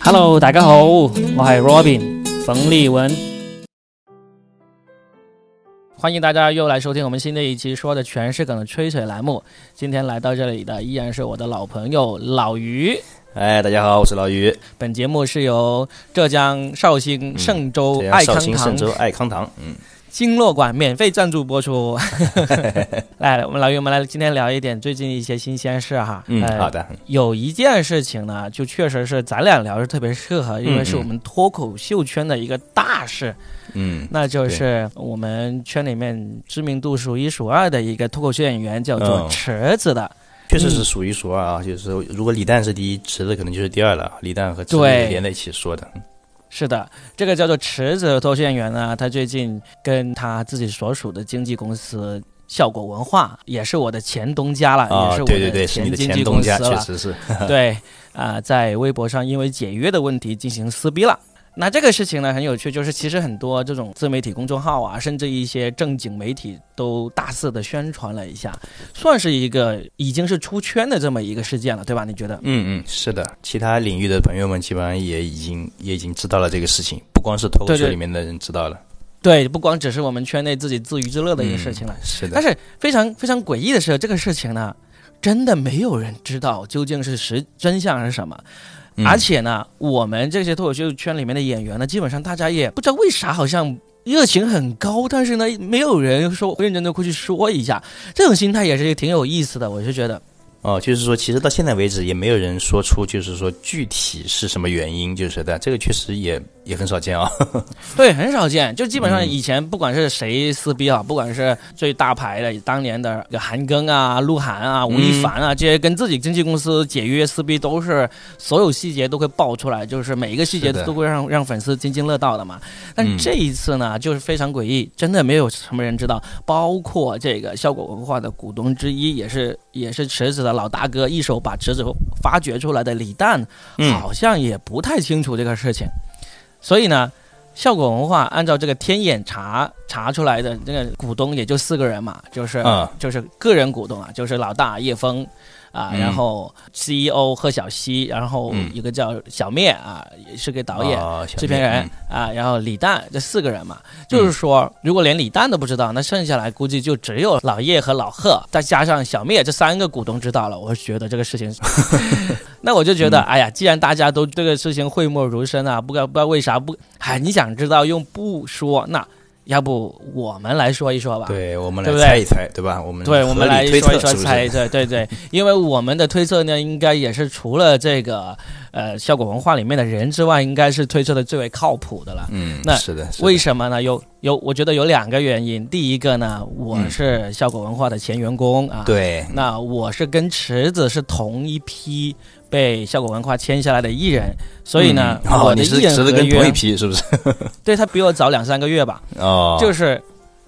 Hello，大家好，我系 Robin 冯立文，欢迎大家又来收听我们新的一期说的全是梗的吹水栏目。今天来到这里的依然是我的老朋友老于。哎，大家好，我是老于。本节目是由浙江绍兴嵊州爱康堂、嵊州爱康堂，嗯。经络馆免费赞助播出，来，我们老于，我们来今天聊一点最近一些新鲜事哈。嗯，好的。有一件事情呢，就确实是咱俩聊是特别适合，因为是我们脱口秀圈的一个大事。嗯，那就是我们圈里面知名度数一数二的一个脱口秀演员，叫做池子的。确实是数一数二啊，就是如果李诞是第一，池子可能就是第二了。李诞和池子连在一起说的。是的，这个叫做池子脱线员呢，他最近跟他自己所属的经纪公司效果文化，也是我的前东家了，也是我的前经纪公司了，确实是。对啊，在微博上因为解约的问题进行撕逼了。那这个事情呢很有趣，就是其实很多这种自媒体公众号啊，甚至一些正经媒体都大肆的宣传了一下，算是一个已经是出圈的这么一个事件了，对吧？你觉得？嗯嗯，是的，其他领域的朋友们基本上也已经也已经知道了这个事情，不光是脱口秀里面的人知道了。对，不光只是我们圈内自己自娱自乐的一个事情了。是的。但是非常非常诡异的是，这个事情呢，真的没有人知道究竟是实真相是什么。而且呢，我们这些脱口秀圈里面的演员呢，基本上大家也不知道为啥，好像热情很高，但是呢，没有人说认真的过去说一下，这种心态也是挺有意思的，我就觉得。哦，就是说，其实到现在为止也没有人说出，就是说具体是什么原因，就是的，这个确实也也很少见啊。对，很少见，就基本上以前不管是谁撕逼啊，不管是最大牌的当年的韩庚啊、鹿晗啊、吴亦凡啊，这些跟自己经纪公司解约撕逼，都是所有细节都会爆出来，就是每一个细节都会让让粉丝津津乐道的嘛。但这一次呢，就是非常诡异，真的没有什么人知道，包括这个效果文化的股东之一，也是也是池子的。老大哥一手把池子发掘出来的李诞，好像也不太清楚这个事情，所以呢，效果文化按照这个天眼查查出来的这个股东也就四个人嘛，就是就是个人股东啊，就是老大叶枫。啊，然后 CEO 贺小西，然后一个叫小灭啊，也是个导演、制片人啊，然后李诞这四个人嘛，就是说，如果连李诞都不知道，那剩下来估计就只有老叶和老贺，再加上小灭这三个股东知道了。我觉得这个事情，那我就觉得，哎呀，既然大家都这个事情讳莫如深啊，不知道不知道为啥不，哎，你想知道用不说那。要不我们来说一说吧？对，我们来猜一猜，对吧？我们对，我们来说一说猜一猜，对对，因为我们的推测呢，应该也是除了这个呃效果文化里面的人之外，应该是推测的最为靠谱的了。嗯，那是的，为什么呢？有有，我觉得有两个原因。第一个呢，我是效果文化的前员工啊，对，那我是跟池子是同一批。被效果文化签下来的艺人，所以呢，我的艺人合约同一批是不是？对他比我早两三个月吧。哦，就是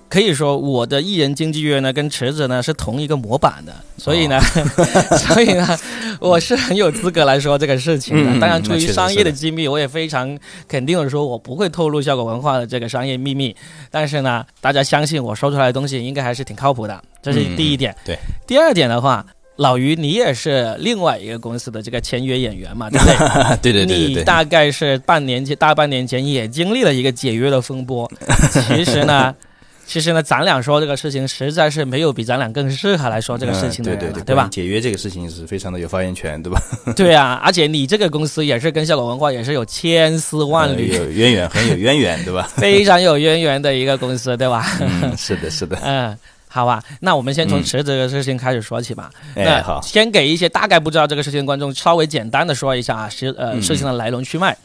可以说我的艺人经纪约呢跟池子呢是同一个模板的，所以呢，所以呢，我是很有资格来说这个事情的。当然，出于商业的机密，我也非常肯定的说，我不会透露效果文化的这个商业秘密。但是呢，大家相信我说出来的东西应该还是挺靠谱的，这是第一点。对，第二点的话。老于，你也是另外一个公司的这个签约演员嘛，对不对？对对对你大概是半年前、大半年前也经历了一个解约的风波。其实呢，其实呢，咱俩说这个事情，实在是没有比咱俩更适合来说这个事情的人了，对吧？解约这个事情是非常的有发言权，对吧？对啊，而且你这个公司也是跟效果文化也是有千丝万缕、有渊源，很有渊源，对吧？非常有渊源的一个公司，对吧？嗯，是的，是的，嗯。好吧，那我们先从池子这个事情开始说起吧。那好，先给一些大概不知道这个事情的观众稍微简单的说一下啊，事呃事情的来龙去脉。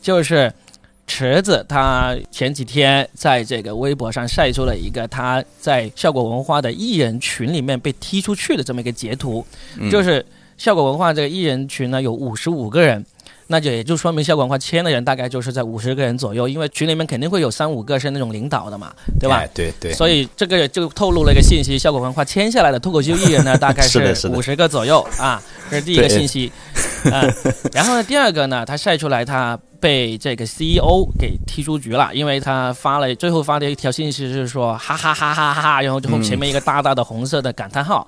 就是池子他前几天在这个微博上晒出了一个他在效果文化的艺人群里面被踢出去的这么一个截图，就是效果文化这个艺人群呢有五十五个人。那就也就说明效果文化签的人大概就是在五十个人左右，因为群里面肯定会有三五个是那种领导的嘛，对吧？对对。所以这个就透露了一个信息：效果文化签下来的脱口秀艺人呢，大概是五十个左右啊，这是第一个信息。嗯，然后呢，第二个呢，他晒出来他被这个 CEO 给踢出局了，因为他发了最后发的一条信息是说哈哈哈哈哈哈，然后最后前面一个大大的红色的感叹号。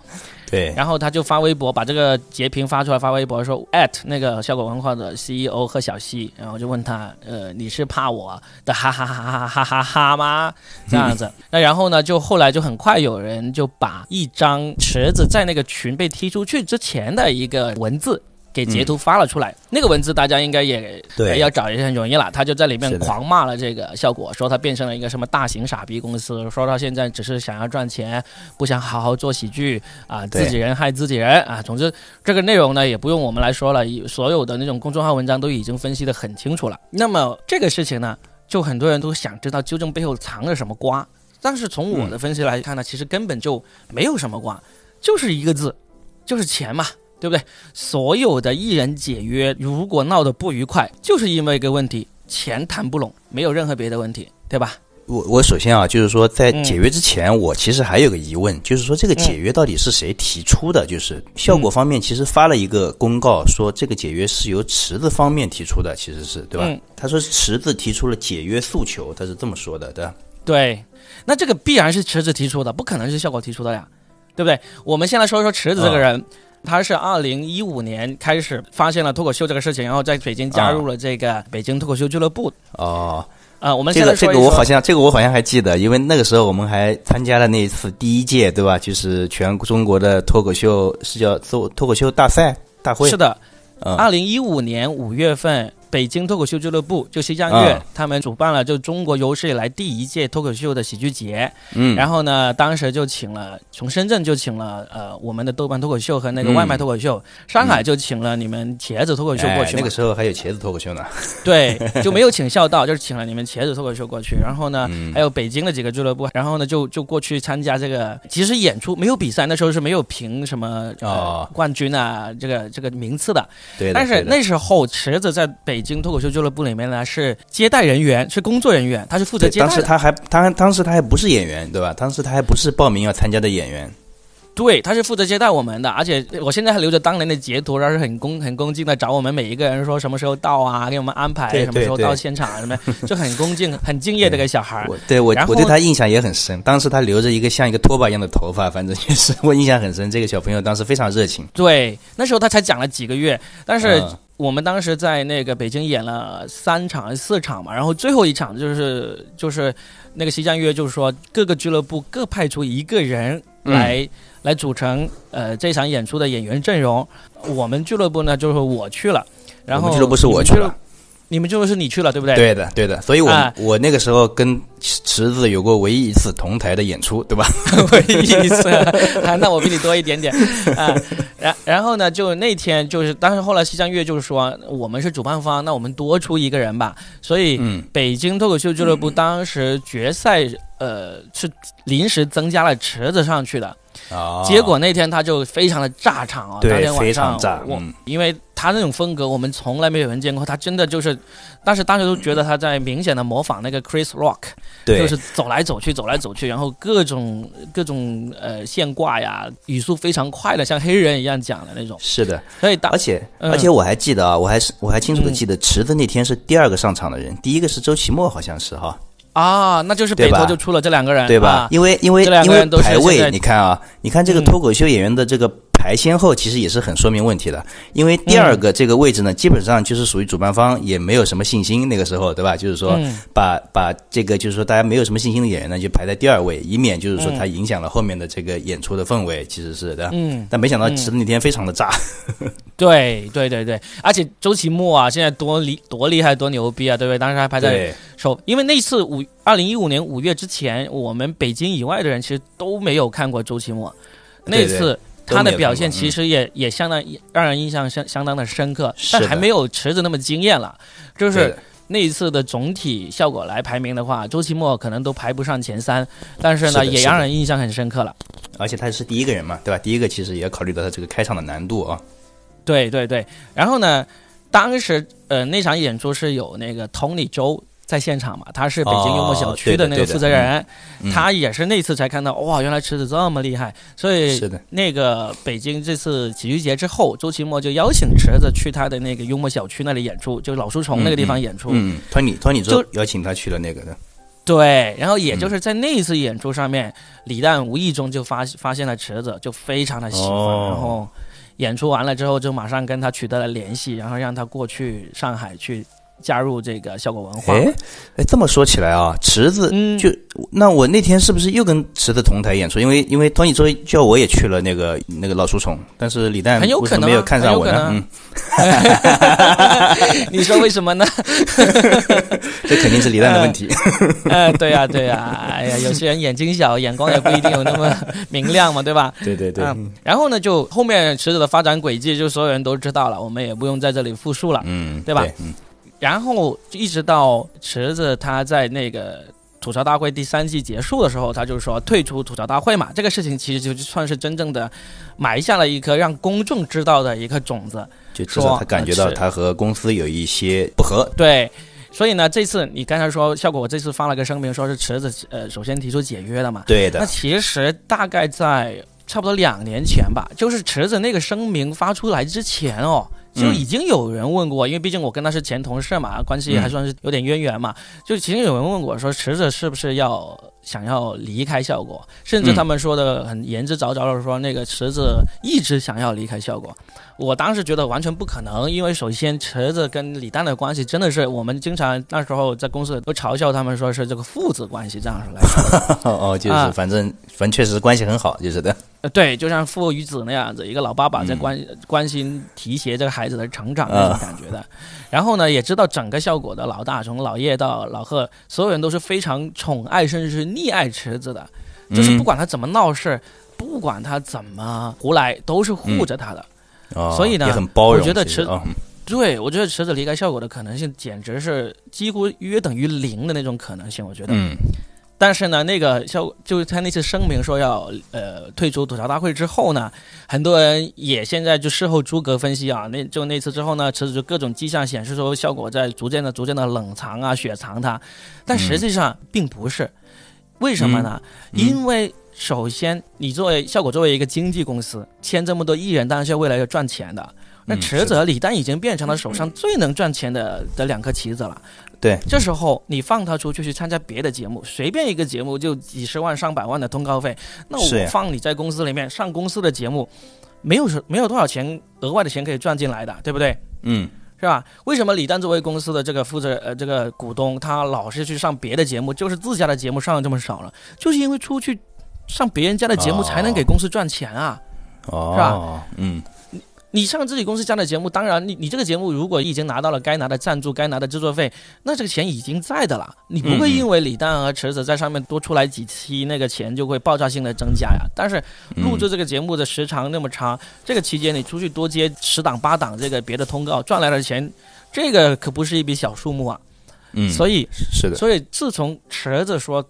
对，然后他就发微博，把这个截屏发出来，发微博说那个效果文化的 CEO 贺小西，然后就问他，呃，你是怕我的哈哈哈哈哈哈哈吗？这样子，那然后呢，就后来就很快有人就把一张池子在那个群被踢出去之前的一个文字。给截图发了出来，那个文字大家应该也对要找一下很容易了。他就在里面狂骂了这个效果，说他变成了一个什么大型傻逼公司，说他现在只是想要赚钱，不想好好做喜剧啊，自己人害自己人啊。总之，这个内容呢也不用我们来说了，所有的那种公众号文章都已经分析的很清楚了。那么这个事情呢，就很多人都想知道究竟背后藏着什么瓜，但是从我的分析来看呢，其实根本就没有什么瓜，就是一个字，就是钱嘛。对不对？所有的艺人解约，如果闹得不愉快，就是因为一个问题，钱谈不拢，没有任何别的问题，对吧？我我首先啊，就是说在嗯解约之前，我其实还有个疑问，就是说这个解约到底是谁提出的？就是效果方面其实发了一个公告，说这个解约是由池子方面提出的，其实是对吧？嗯他说池子提出了解约诉求，他是这么说的，对吧？对，那这个必然是池子提出的，不可能是效果提出的呀，对不对？我们先来说一说池子这个人。他是二零一五年开始发现了脱口秀这个事情，然后在北京加入了这个北京脱口秀俱乐部。哦，啊、我们这个这现在说一说个我好像这个我好像还记得，因为那个时候我们还参加了那一次第一届，对吧？就是全中国的脱口秀是叫脱脱口秀大赛大会，是的，嗯二零一五年五月份，北京脱口秀俱乐部就西江月、嗯他们主办了就中国有史以来第一届脱口秀的喜剧节。嗯，然后呢，当时就请了从深圳就请了呃我们的豆瓣脱口秀和那个嗯外卖脱口秀，上海就请了你们茄子脱口秀过去。哎那个时候还有茄子脱口秀呢，对，就没有请孝道，就是请了你们茄子脱口秀过去。然后呢，嗯还有北京的几个俱乐部，然后呢就就过去参加这个，其实演出没有比赛，那时候是没有评什么、呃哦冠军啊这个这个名次的。对的，但是那时候池子在北京脱口秀俱乐部里面呢是接待人员，是工作人员，他是负责，接待的。当时他还他当时他还不是演员，对吧？当时他还不是报名要参加的演员。对，他是负责接待我们的，而且我现在还留着当年的截图，然后是很恭很恭敬的找我们每一个人说什么时候到啊，给我们安排什么时候到现场啊什么，就很恭敬、很敬业的一个小孩儿。我对我我对他印象也很深，当时他留着一个像一个拖把一样的头发，反正也是我印象很深。这个小朋友当时非常热情，对，那时候他才讲了几个月，但是嗯我们当时在那个北京演了三场还是四场嘛，然后最后一场就是就是那个西江月，就是说各个俱乐部各派出一个人来、来组成呃这场演出的演员阵容。我们俱乐部呢，就是我去了，然后俱乐部是我去了，你们就是你去了，对不对？对的对的，所以我、啊我那个时候跟池池子有过唯一一次同台的演出，对吧？唯一一次 啊，那我比你多一点点啊。然然后呢，就那天就是，但是后来西江月就是说，我们是主办方，那我们多出一个人吧。所以嗯，北京脱口秀俱乐部当时决赛呃是临时增加了池子上去的，啊，结果那天他就非常的炸场啊，对当天晚非上常炸我、嗯因为他那种风格我们从来没有人见过，他真的就是，但是当时都觉得他在明显的模仿那个 Chris Rock。对，就是走来走去，走来走去，然后各种各种呃现挂呀，语速非常快的，像黑人一样讲的那种。是的，所以当而且、嗯而且我还记得啊，我还是我还清楚的嗯记得，池子那天是第二个上场的人，第一个是周奇墨，好像是哈。啊，那就是北投就出了这两个人，对吧？啊因为因为因为排位，你看啊，你看这个嗯脱口秀演员的这个排先后，其实也是很说明问题的。因为第二个这个位置呢，基本上就是属于主办方也没有什么信心，那个时候对吧？就是说嗯把把这个就是说大家没有什么信心的演员呢，就排在第二位，以免就是说嗯他影响了后面的这个演出的氛围，其实是的。嗯，但没想到其实那天非常的炸，对对对对，而且周奇墨啊，现在多厉多厉害多牛逼啊，对不对？当时还排在首，因为那次五二零一五年五月之前，我们北京以外的人其实都没有看过周奇墨，那次。都他的表现其实也、也相当让人印象相相当的深刻，但还没有池子那么惊艳了。就是那一次的总体效果来排名的话，周奇墨可能都排不上前三，但是呢，也让人印象很深刻了。而且他是第一个人嘛，对吧？第一个其实也要考虑到他这个开场的难度啊。对对对，然后呢，当时呃那场演出是有那个 Tony 周在现场嘛，他是北京幽默小区的那个负责人，嗯他也是那次才看到哇，原来池子这么厉害，所以是的，那个北京这次喜剧节之后，周奇墨就邀请池子去他的那个幽默小区那里演出，就老书虫那个地方演出。嗯，托尼托尼就邀请他去了那个的，对，然后也就是在那一次演出上面，李诞无意中就发发现了池子，就非常的喜欢，哦然后演出完了之后，就马上跟他取得了联系，然后让他过去上海去加入这个效果文化。哎哎，这么说起来啊，池子嗯就那我那天是不是又跟池子同台演出？因为因为托尼周叫我也去了那个那个老书虫，但是李诞很有可能没有看上我呢？嗯，你说为什么呢？这肯定是李诞的问题。呃，对呀、对呀、哎呀，有些人眼睛小，眼光也不一定有那么明亮嘛，对吧？对对对，嗯然后呢，就后面池子的发展轨迹，就所有人都知道了，我们也不用在这里复述了。嗯，对吧嗯然后一直到池子他在那个吐槽大会第三季结束的时候，他就说退出吐槽大会嘛，这个事情其实就算是真正的埋下了一颗让公众知道的一颗种子。就至少他感觉到他和公司有一些不合。对，所以呢，这次你刚才说效果，我这次发了个声明，说是池子呃首先提出解约的嘛。那对的，那其实大概在差不多两年前吧，就是池子那个声明发出来之前哦，就已经有人问过，因为毕竟我跟他是前同事嘛，关系还算是有点渊源嘛，就其实有人问过说池子是不是要想要离开效果，甚至他们说的很言之凿凿的说那个池子一直想要离开效果。我当时觉得完全不可能，因为首先池子跟李诞的关系真的是我们经常那时候在公司都嘲笑他们说是这个父子关系这样来说。哦哦，就是啊反正反正确实关系很好，就是的。呃，对，就像父与子那样子，一个老爸爸在关、关心提携这个孩子的成长那种感觉的。然后呢，也知道整个效果的老大，从老叶到老贺，所有人都是非常宠爱甚至是溺爱池子的，就是不管他怎么闹事，不管他怎么胡来，都是护着他的。哦，所以呢也很包容。我觉得池其实啊，嗯对，我觉得池子离开效果的可能性简直是几乎约等于零的那种可能性，我觉得。嗯但是呢，那个效就是他那次声明说要呃退出吐槽大会之后呢，很多人也现在就事后诸葛分析啊，那就那次之后呢，池子就各种迹象显示说效果在逐渐的、逐渐的冷藏啊、雪藏他，但实际上并不是，为什么呢？嗯因为首先你作为效果作为一个经纪公司，签这么多艺人，当然是为了要赚钱的。那嗯池子和李诞已经变成了手上最能赚钱的的两颗棋子了。对，这时候你放他出去去参加别的节目，随便一个节目就几十万上百万的通告费，那我放你在公司里面上公司的节目，没有没有多少钱额外的钱可以赚进来的，对不对？嗯是吧？为什么李诞作为公司的这个负责呃这个股东，他老是去上别的节目，就是自家的节目上的这么少了，就是因为出去上别人家的节目哦才能给公司赚钱啊。哦，是吧嗯你上自己公司家的节目，当然你你这个节目如果已经拿到了该拿的赞助、该拿的制作费，那这个钱已经在的了。你不会因为李诞和池子在上面多出来几期，那个钱就会爆炸性的增加呀。但是嗯录制这个节目的时长那么长，这个期间你出去多接十档八档这个别的通告赚来的钱，这个可不是一笔小数目啊。嗯，所以是的，所以自从池子说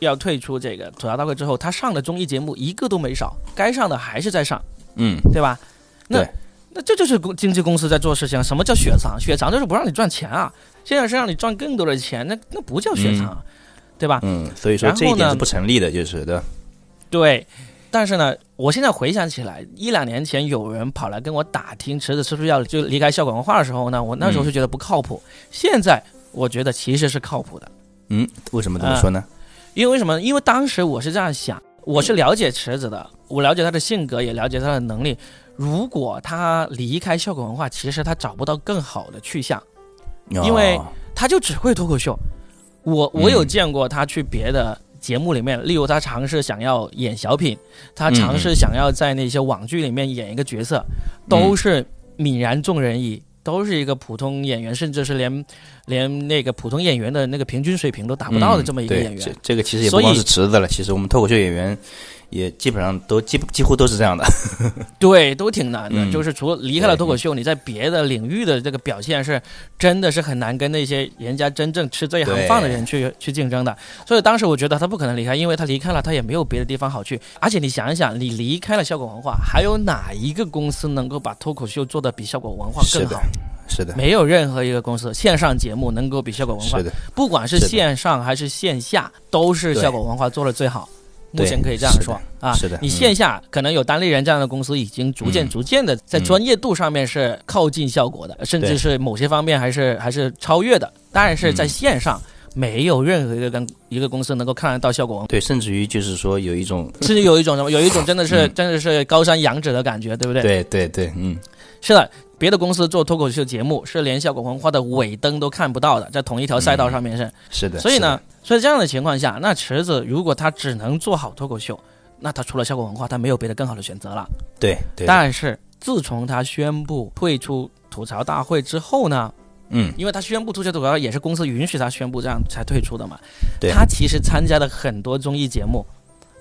要退出这个吐槽大会之后，他上的综艺节目一个都没少，该上的还是在上。嗯对吧？那对那这就是公经纪公司在做事情。什么叫雪藏？雪藏就是不让你赚钱啊！现在是让你赚更多的钱，那那不叫雪藏，对吧？嗯，所以说这一点是不成立的，就是的。对。但是呢，我现在回想起来，一两年前有人跑来跟我打听池子是不是要就离开笑果文化的时候呢，我那时候是觉得不靠谱。现在我觉得其实是靠谱的，嗯，为什么这么说呢？因为为什么？因为当时我是这样想，我是了解池子的，我了解他的性格，也了解他的能力。如果他离开笑果文化，其实他找不到更好的去向，因为哦他就只会脱口秀。我我嗯有见过他去别的节目里面，例如他尝试想要演小品，他尝试想要在那些网剧里面演一个角色，都是泯然众人矣。都是一个普通演员，甚至是连连那个普通演员的那个平均水平都达不到的这么一个演员。这这个其实也不光是池子了，其实我们脱口秀演员也基本上都几几乎都是这样的。对，都挺难的。嗯就是除了离开了脱口秀，你在别的领域的这个表现是真的是很难跟那些人家真正吃这一行饭的人去去竞争的。所以当时我觉得他不可能离开，因为他离开了，他也没有别的地方好去。而且你想一想，你离开了效果文化，还有哪一个公司能够把脱口秀做得比效果文化更好？，是的，没有任何一个公司线上节目能够比效果文化是，的，不管是线上还是线下，都是对效果文化做的最好。目前可以这样说啊，是的嗯你线下可能有单立人这样的公司，已经逐渐嗯。逐渐的在专业度上面是靠近效果的，甚至是某些方面还是还是超越的。当然是在线上，没有任何一个跟一个公司能够看得到效果，对，甚至于就是说有一种，甚至有一种什么，有一种真的是、真的是高山仰止的感觉，对不对？对对对，嗯，是的，别的公司做脱口秀节目是连效果文化的尾灯都看不到的，在同一条赛道上面是。是的。所以呢所以这样的情况下，那池子如果他只能做好脱口秀，那他除了效果文化，他没有别的更好的选择了。对对，但是自从他宣布退出吐槽大会之后呢，嗯，因为他宣布吐槽吐槽也是公司允许他宣布这样才退出的嘛。对他其实参加的很多综艺节目，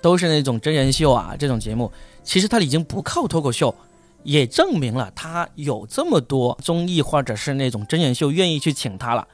都是那种真人秀啊这种节目，其实他已经不靠脱口秀。也证明了他有这么多综艺或者是那种真人秀愿意去请他了，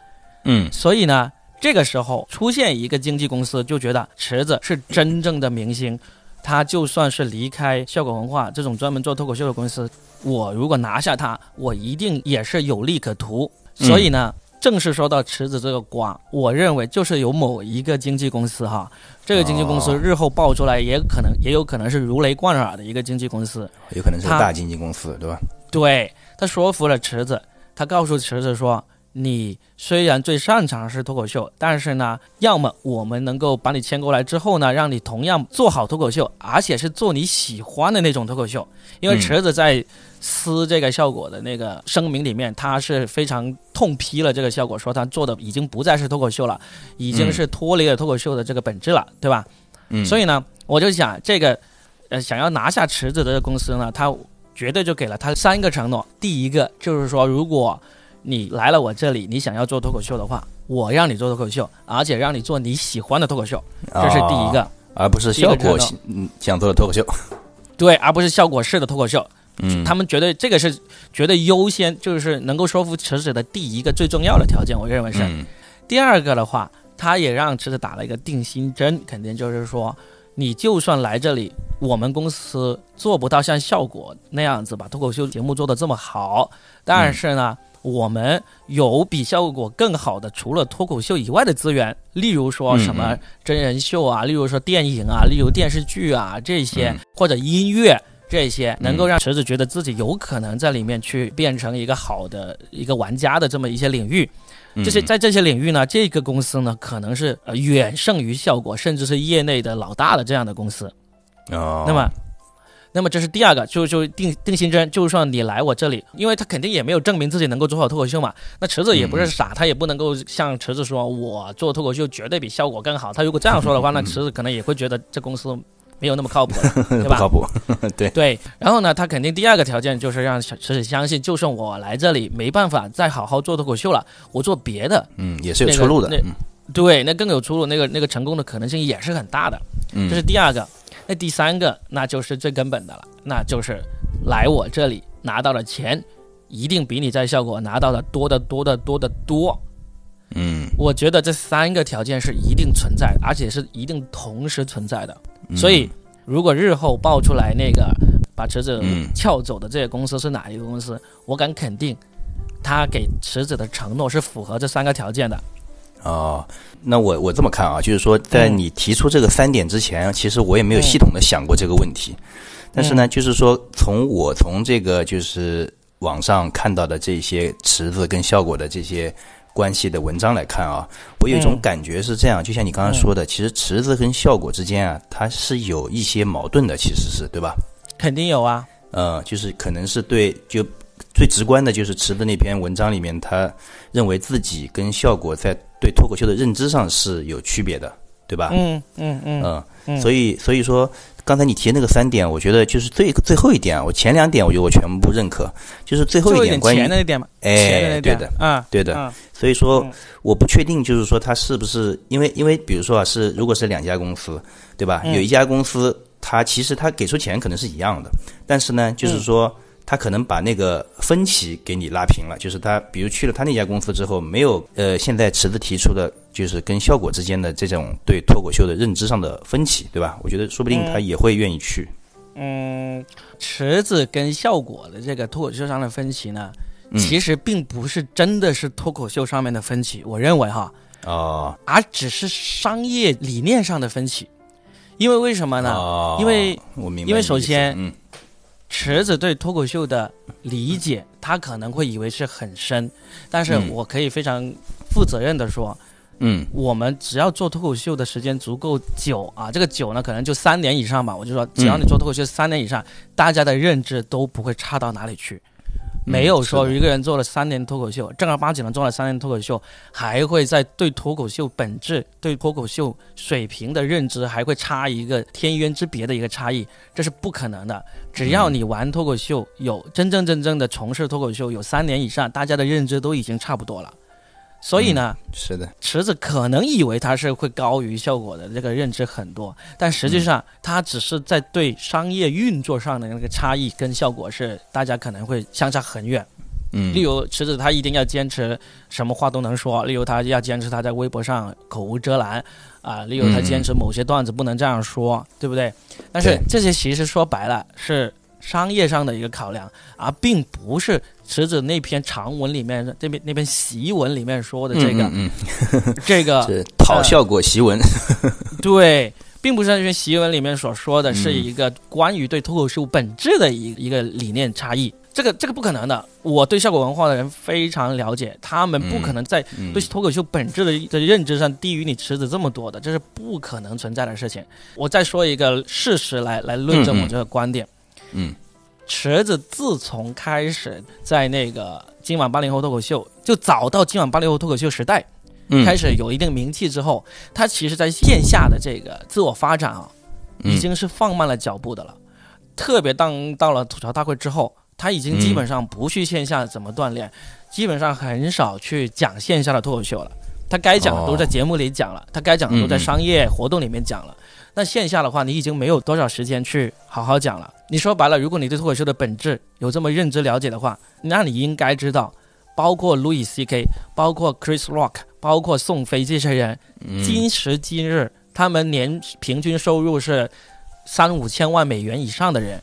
嗯。所以呢，这个时候出现一个经纪公司，就觉得池子是真正的明星，他就算是离开效果文化这种专门做脱口秀的公司，我如果拿下他，我一定也是有利可图。嗯所以呢，正式说到池子这个瓜，我认为就是有某一个经纪公司哈，这个经纪公司哦日后爆出来，也可能也有可能是如雷贯耳的一个经纪公司，有可能是个大经纪公司，对吧？对他说服了池子，他告诉池子说：“你虽然最擅长是脱口秀，但是呢，要么我们能够把你签过来之后呢，让你同样做好脱口秀，而且是做你喜欢的那种脱口秀。因为嗯池子在撕这个效果的那个声明里面，他是非常痛批了这个效果，说他做的已经不再是脱口秀了，已经是脱离了脱口秀的这个本质了，对吧？嗯，所以呢，我就想这个，呃，想要拿下池子的公司呢，他绝对就给了他三个承诺。第一个就是说，如果你来了我这里，你想要做脱口秀的话，我让你做脱口秀，而且让你做你喜欢的脱口秀，这是第一个。哦而不是效果嗯想做的脱口秀。对，而不是效果式的脱口秀。嗯，他们觉得这个是绝对优先，就是能够说服池子的第一个最重要的条件，我认为是。嗯第二个的话，他也让池子打了一个定心针，肯定就是说，你就算来这里，我们公司做不到像效果那样子把脱口秀节目做得这么好，但是呢，我们有比效果更好的，除了脱口秀以外的资源，例如说什么嗯真人秀啊，例如说电影啊，例如电视剧啊这些，嗯或者音乐。这些能够让池子觉得自己有可能在里面去变成一个好的一个玩家的这么一些领域，嗯这些在这些领域呢，这个公司呢可能是呃远胜于效果，甚至是业内的老大的这样的公司。哦，那么，那么这是第二个，就就定定心针，就算你来我这里，因为他肯定也没有证明自己能够做好脱口秀嘛。那池子也不是傻，他也不能够像池子说，我做脱口秀绝对比效果更好。他如果这样说的话，那 池子可能也会觉得这公司没有那么靠谱了，对吧？不靠谱。对，对，然后呢，他肯定第二个条件就是让小池子相信，就算我来这里没办法再好好做脱口秀了，我做别的，嗯，也是有出路的。那个对，那更有出路，那个那个成功的可能性也是很大的。嗯，这是第二个，那第三个那就是最根本的了，那就是来我这里拿到的钱，一定比你在效果拿到的多得多得多得多。嗯，我觉得这三个条件是一定存在的，而且是一定同时存在的。嗯所以，如果日后爆出来那个把池子嗯撬走的这个公司是哪一个公司，我敢肯定，他给池子的承诺是符合这三个条件的。哦，那我我这么看啊，就是说，在嗯你提出这个三点之前，其实我也没有系统的想过这个问题。但嗯是呢，就是说，从我从这个就是网上看到的这些池子跟效果的这些关系的文章来看啊，我有一种嗯感觉是这样，就像你刚刚说的，其实池子跟效果之间啊，它是有一些矛盾的，其实是对吧？肯定有啊，呃，就是可能是对，就最直观的就是池子那篇文章里面，他认为自己跟效果在对脱口秀的认知上是有区别的，对吧？嗯嗯嗯嗯，嗯。所以所以说，刚才你提的那个三点，我觉得就是最最后一点啊，我前两点我觉得我全部认可，就是最后一点关于钱的那点嘛，哎，对的，啊，对的，嗯所以说嗯我不确定，就是说他是不是因为因为比如说啊，是如果是两家公司，对吧？嗯有一家公司，它其实它给出钱可能是一样的，但是呢，就是说。他可能把那个分歧给你拉平了，就是他，比如去了他那家公司之后，没有呃，现在池子提出的，就是跟效果之间的这种对脱口秀的认知上的分歧，对吧？我觉得说不定他也会愿意去。嗯，池子跟效果的这个脱口秀上的分歧呢，嗯其实并不是真的是脱口秀上面的分歧，我认为哈，哦，而只是商业理念上的分歧。因为为什么呢？哦因为我明白因为首先嗯池子对脱口秀的理解，他可能会以为是很深，但是嗯我可以非常负责任的说，嗯我们只要做脱口秀的时间足够久啊，这个久呢可能就三年以上吧。我就说，只要你做脱口秀三年以上，大家的认知都不会差到哪里去。没有说一个人做了三年脱口秀，正儿八经的做了三年脱口秀，还会在对脱口秀本质、对脱口秀水平的认知还会差一个天渊之别的一个差异，这是不可能的。只要你玩脱口秀，有真真正正的从事脱口秀有三年以上，大家的认知都已经差不多了。所以呢，是的，池子可能以为他是会高于效果的，这个认知很多，但实际上他只是在对商业运作上的那个差异跟效果是大家可能会相差很远。嗯例如池子他一定要坚持什么话都能说，例如他要坚持他在微博上口无遮拦啊，例如他坚持某些段子不能这样说，对不对？但是这些其实说白了是商业上的一个考量，而并不是池子那篇长文里面这篇那篇檄文里面说的这个、嗯 这个 讨效果檄文，对，并不是那篇檄文里面所说的是嗯一个关于对脱口秀本质的一一个理念差异。这个这个不可能的，我对效果文化的人非常了解，他们不可能在嗯对脱口秀本质的的认知上低于你池子这么多的，这是不可能存在的事情。我再说一个事实来来论证我这个观点。嗯池子自从开始在那个今晚八零后脱口秀，就早到今晚八零后脱口秀时代，嗯开始有一定名气之后，他其实在线下的这个自我发展啊，嗯已经是放慢了脚步的了。特别当到了吐槽大会之后，他已经基本上不去线下怎么锻炼，基本上很少去讲线下的脱口秀了。他该讲的都在节目里讲了，他该讲的都在商业活动里面讲了。那线下的话，你已经没有多少时间去好好讲了。你说白了，如果你对脱口秀的本质有这么认知了解的话，那你应该知道，包括 Louis C.K., 包括 Chris Rock、包括宋飞这些人，嗯今时今日他们年平均收入是三五千万美元以上的人，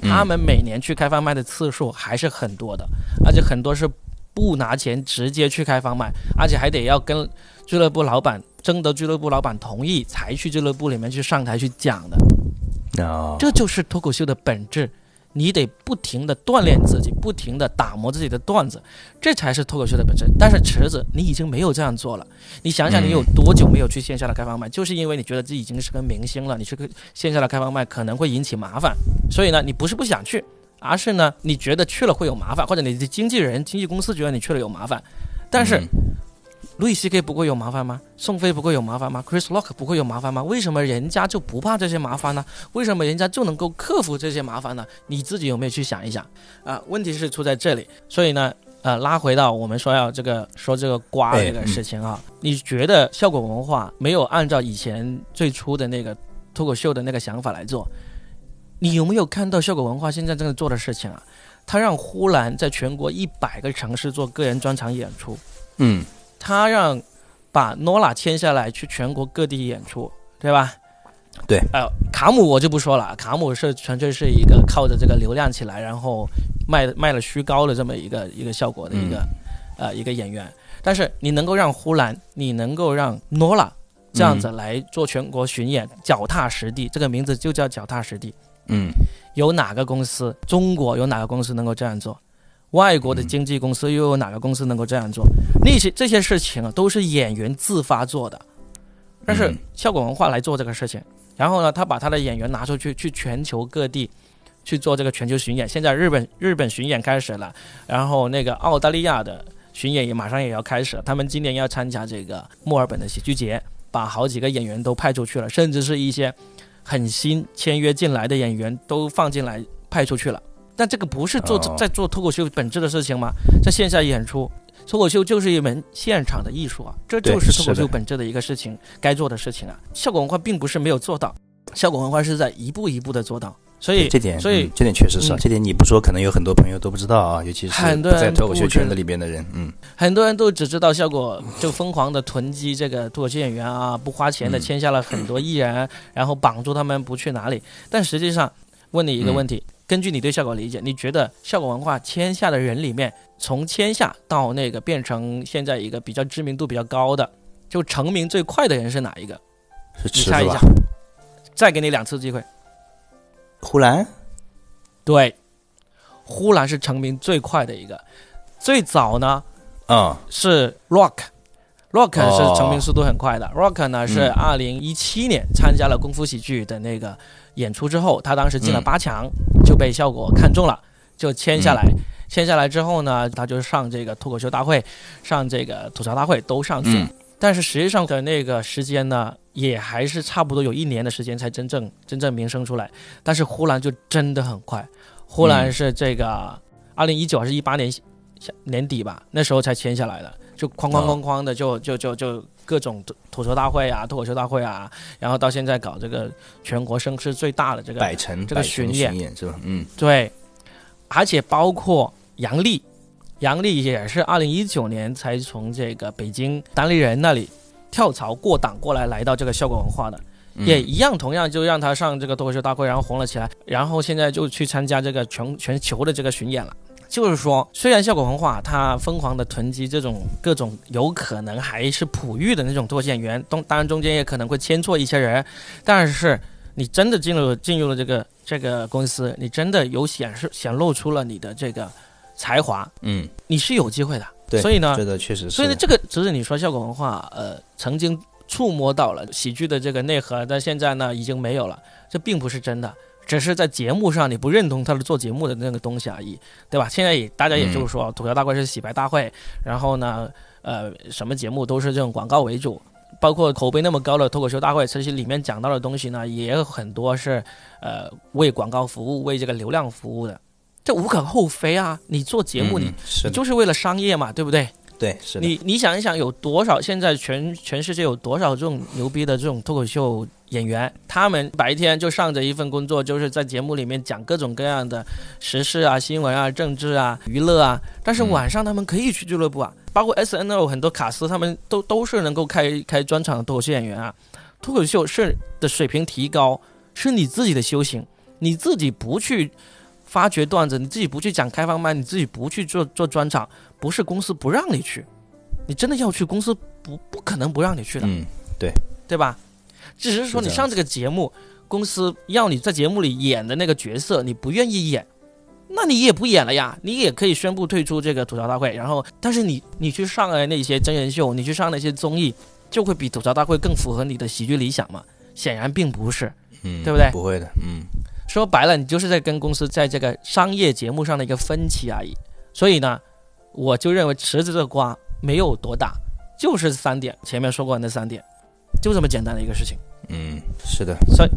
嗯他们每年去开放麦的次数还是很多的，而且很多是不拿钱直接去开放麦，而且还得要跟俱乐部老板征得俱乐部老板同意才去俱乐部里面去上台去讲的。哦，这就是脱口秀的本质。你得不停的锻炼自己，不停的打磨自己的段子，这才是脱口秀的本质。但是池子，你已经没有这样做了。你想想，你有多久没有去线下的开放麦？就是因为你觉得自己已经是个明星了，你去个线下的开放麦可能会引起麻烦，所以呢，你不是不想去，而是呢，你觉得去了会有麻烦，或者你的经纪人、经纪公司觉得你去了有麻烦。但是嗯路易 C K 不会有麻烦吗？宋飞不会有麻烦吗？Chris Rock 不会有麻烦吗？为什么人家就不怕这些麻烦呢？为什么人家就能够克服这些麻烦呢？你自己有没有去想一想啊？问题是出在这里，所以呢，呃，拉回到我们说要这个说这个瓜哎这个事情啊，你觉得效果文化没有按照以前最初的那个脱口秀的那个想法来做，你有没有看到效果文化现在正在做的事情啊？他让呼兰在全国一百个城市做个人专场演出，嗯他让把 Nola 签下来去全国各地演出，对吧？对。呃，卡姆我就不说了，卡姆是纯粹是一个靠着这个流量起来，然后卖卖了虚高的这么一个一个效果的一个、呃一个演员。但是你能够让呼兰，你能够让 Nola 这样子来做全国巡演，脚踏实地，这个名字就叫脚踏实地。嗯有哪个公司？中国有哪个公司能够这样做？外国的经纪公司又有哪个公司能够这样做？那些这些事情啊，都是演员自发做的，但是嗯效果文化来做这个事情，然后呢，他把他的演员拿出去，去全球各地去做这个全球巡演。现在日本日本巡演开始了，然后那个澳大利亚的巡演也马上也要开始了。他们今年要参加这个墨尔本的喜剧节，把好几个演员都派出去了，甚至是一些很新签约进来的演员都放进来派出去了。但这个不是做、哦。在做脱口秀本质的事情吗？在线下演出，脱口秀就是一门现场的艺术啊，这就是脱口秀本质的一个事情，该做的事情啊。效果文化并不是没有做到，效果文化是在一步一步的做到，所以这点，所以嗯这点确实是这点你不说，可能有很多朋友都不知道啊，尤其是很多人在脱口秀圈子里边的人，嗯。很多人都只知道效果就疯狂的囤积这个脱口秀演员啊，不花钱的嗯。签下了很多艺人，然后绑住他们不去哪里。但实际上，问你一个问题，根据你对效果理解，你觉得效果文化签下的人里面，从签下到那个变成现在一个比较知名度比较高的，就成名最快的人是哪一个？是池子吧你猜一下？。再给你两次机会。呼兰，对，呼兰是成名最快的一个，最早呢啊是 Rock。Rock 是哦成名速度很快的。Rock 呢是嗯二零一七年参加了功夫喜剧的那个演出之后，他当时进了嗯。八强，就被效果看中了，就签下来。签下来之后呢，他就上这个脱口秀大会，上这个吐槽大会都上去但是实际上的那个时间呢，也还是差不多有一年的时间才真正真正名声出来。但是呼兰就真的很快，呼兰嗯。是这个二零一九还是一八年下年底吧，那时候才签下来的，就哐哐哦哐哐的就就就就各种吐吐槽大会啊、脱口秀大会啊，然后到现在搞这个全国声势最大的这个百城这个百城巡演。演是吧？嗯。对，而且包括杨笠，杨笠也是二零一九年才从这个北京单立人那里跳槽过档过来，来到这个效果文化的，嗯。也一样，同样就让他上这个脱口秀大会，然后红了起来，然后现在就去参加这个全全球的这个巡演了。就是说，虽然效果文化它疯狂的囤积这种各种有可能还是璞玉的那种脱口秀演员，当当然中间也可能会牵错一些人，但是你真的进入进入了这个这个公司，你真的有显示显露出了你的这个才华，嗯，你是有机会的。对，所以呢这个确实是，所以呢，这个只是你说效果文化，呃，曾经触摸到了喜剧的这个内核，但现在呢已经没有了，这并不是真的，只是在节目上你不认同他的做节目的那个东西而已，对吧？现在也大家也就是说，吐槽大会是洗白大会，然后呢，呃，什么节目都是这种广告为主。包括口碑那么高的脱口秀大会，其实里面讲到的东西呢，也有很多是，呃，为广告服务、为这个流量服务的，这无可厚非啊！你做节目，嗯你是的，就是为了商业嘛，对不对？对，是的，你你想一想，有多少现在全全世界有多少这种牛逼的这种脱口秀演员？他们白天就上着一份工作，就是在节目里面讲各种各样的时事啊、新闻啊、政治啊、娱乐啊。但是嗯晚上他们可以去俱乐部啊，包括 S N L 很多卡司，他们都都是能够开开专场的脱口秀演员啊。脱口秀是的水平提高，是你自己的修行，你自己不去发掘段子，你自己不去讲开放麦，你自己不去做做专场，不是公司不让你去，你真的要去，公司不不可能不让你去的，嗯，对对吧？只是说你上这个节目，公司要你在节目里演的那个角色，你不愿意演，那你也不演了呀，你也可以宣布退出这个吐槽大会。然后，但是你你去上了那些真人秀，你去上那些综艺，就会比吐槽大会更符合你的喜剧理想嘛？显然并不是。嗯，对不对不会的，嗯说白了，你就是在跟公司在这个商业节目上的一个分歧而已。所以呢，我就认为池子这个瓜没有多大，就是三点，前面说过的那三点，就这么简单的一个事情。嗯，是的，所以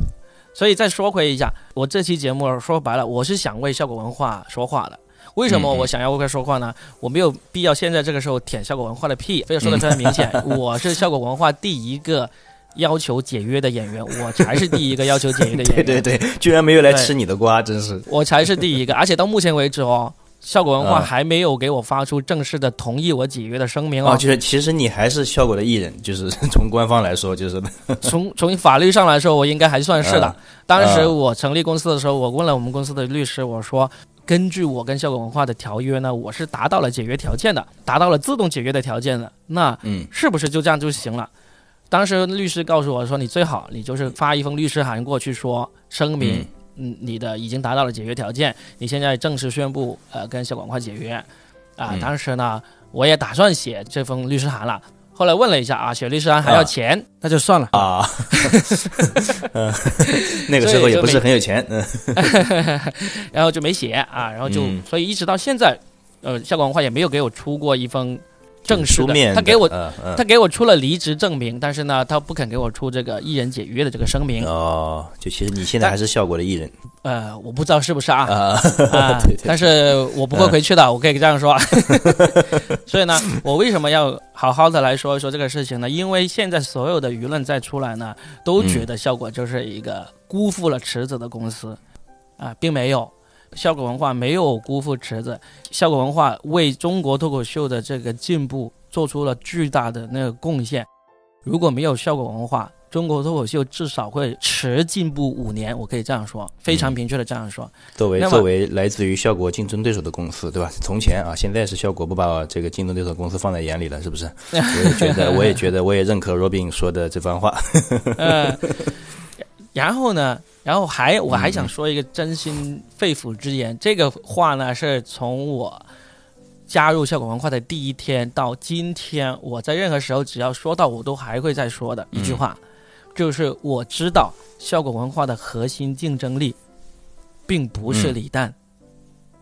所以再说回一下，我这期节目说白了，我是想为效果文化说话的。为什么我想要为他说话呢？我没有必要现在这个时候舔效果文化的屁，非要说的非常明显。我是效果文化第一个要求解约的演员，我才是第一个要求解约的演员。对对对，居然没有来吃你的瓜，真是，我才是第一个，而且到目前为止哦，效果文化嗯还没有给我发出正式的同意我解约的声明哦，哦。就是其实你还是效果的艺人，就是 从官方来说，就是 从从法律上来说，我应该还算是的嗯。当时嗯我成立公司的时候，我问了我们公司的律师，我说。根据我跟效果文化的条约呢，我是达到了解约条件的，达到了自动解约的条件的。那嗯是不是就这样就行了？当时律师告诉我说，你最好你就是发一封律师函过去说声明，嗯，你的已经达到了解约条件，你现在正式宣布呃跟小广快解约，啊、嗯。当时呢我也打算写这封律师函了，后来问了一下啊，写律师函还要钱，那就算了。啊，嗯，那个时候也不是很有钱，嗯。然后就没写啊，然后就、嗯。所以一直到现在，呃，效果文化也没有给我出过一封正式的，书面的，他给我嗯嗯他给我出了离职证明，但是呢，他不肯给我出这个艺人解约的这个声明，哦，就其实你现在还是效果的艺人呃，我不知道是不是啊，啊，啊 对对，但是我不会回去的，我可以这样说。所以呢，我为什么要好好的来说一说这个事情呢？因为现在所有的舆论再出来呢，都觉得效果就是一个辜负了池子的公司，啊，并没有。效果文化没有辜负池子，效果文化为中国脱口秀的这个进步做出了巨大的那个贡献。如果没有效果文化，中国脱口秀至少会迟进步五年，我可以这样说，非常明确的这样说。作为作为来自于效果竞争对手的公司，对吧？从前啊，现在是效果不把这个竞争对手公司放在眼里了，是不是？我也觉得，我也觉得，我也认可 Robin 说的这番话。呃，然后呢，然后还我还想说一个真心肺腑之言，这个话呢是从我加入效果文化的第一天到今天，我在任何时候只要说到，我都还会再说的一句话，就是我知道效果文化的核心竞争力，并不是李诞，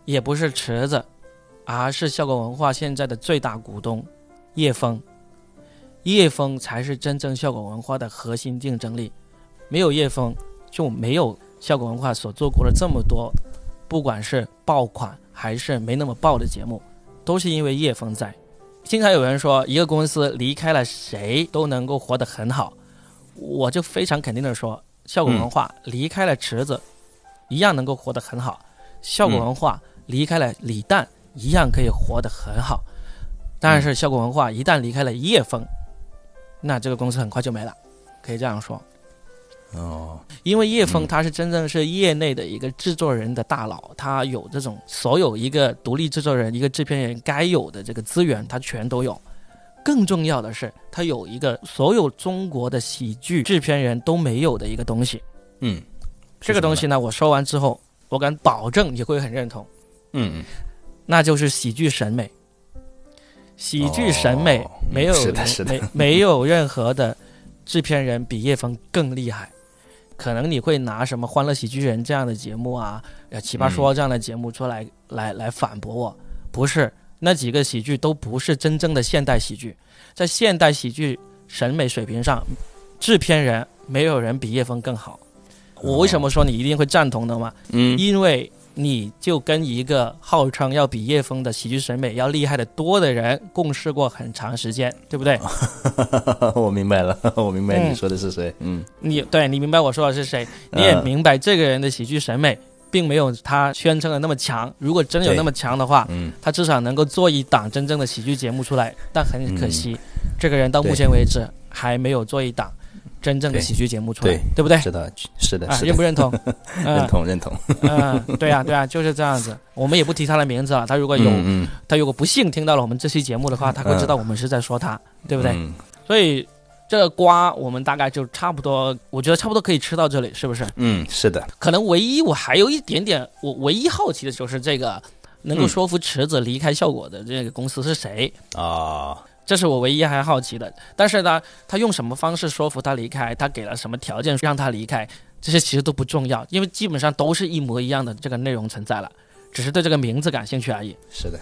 也不是池子，而是效果文化现在的最大股东叶枫。叶枫才是真正效果文化的核心竞争力，没有叶枫就没有效果文化所做过的这么多，不管是爆款还是没那么爆的节目，都是因为叶枫在。经常有人说一个公司离开了谁都能够活得很好，我就非常肯定的说，效果文化离开了池子，一样能够活得很好；效果文化离开了李诞，一样可以活得很好。但是效果文化一旦离开了叶枫，那这个公司很快就没了，可以这样说。哦，因为叶枫他是真正是业内的一个制作人的大佬，他有这种所有一个独立制作人、一个制片人该有的这个资源，他全都有。更重要的是，他有一个所有中国的喜剧制片人都没有的一个东西。嗯，这个东西呢，我说完之后，我敢保证你会很认同，嗯嗯，那就是喜剧审美。喜剧审美哦没有没没有任何的制片人比叶枫更厉害。可能你会拿什么《欢乐喜剧人》这样的节目啊，呃，《奇葩说》这样的节目出来、来来反驳我，不是那几个喜剧都不是真正的现代喜剧，在现代喜剧审美水平上，制片人没有人比叶枫更好。我为什么说你一定会赞同的吗？嗯因为你就跟一个号称要比叶枫的喜剧审美要厉害的多的人共事过很长时间，对不对？我明白了，我明白嗯你说的是谁。嗯你对你明白我说的是谁，你也嗯明白这个人的喜剧审美并没有他宣称的那么强。如果真有那么强的话，嗯他至少能够做一档真正的喜剧节目出来。但很可惜，这个人到目前为止还没有做一档真正的喜剧节目出来对，对不对？是的，是的，啊，认不，认同？认嗯同认同。嗯，对啊，对啊，就是这样子。我们也不提他的名字了。他如果有，嗯他如果不幸听到了我们这期节目的话，他会知道我们是在说他，对不对？嗯所以这个瓜我们大概就差不多，我觉得差不多可以吃到这里，是不是？嗯，是的。可能唯一我还有一点点，我唯一好奇的就是这个能够嗯说服池子离开效果的这个公司是谁？啊，这是我唯一还好奇的。但是呢，他用什么方式说服他离开？他给了什么条件让他离开？这些其实都不重要，因为基本上都是一模一样的这个内容存在了，只是对这个名字感兴趣而已。是的。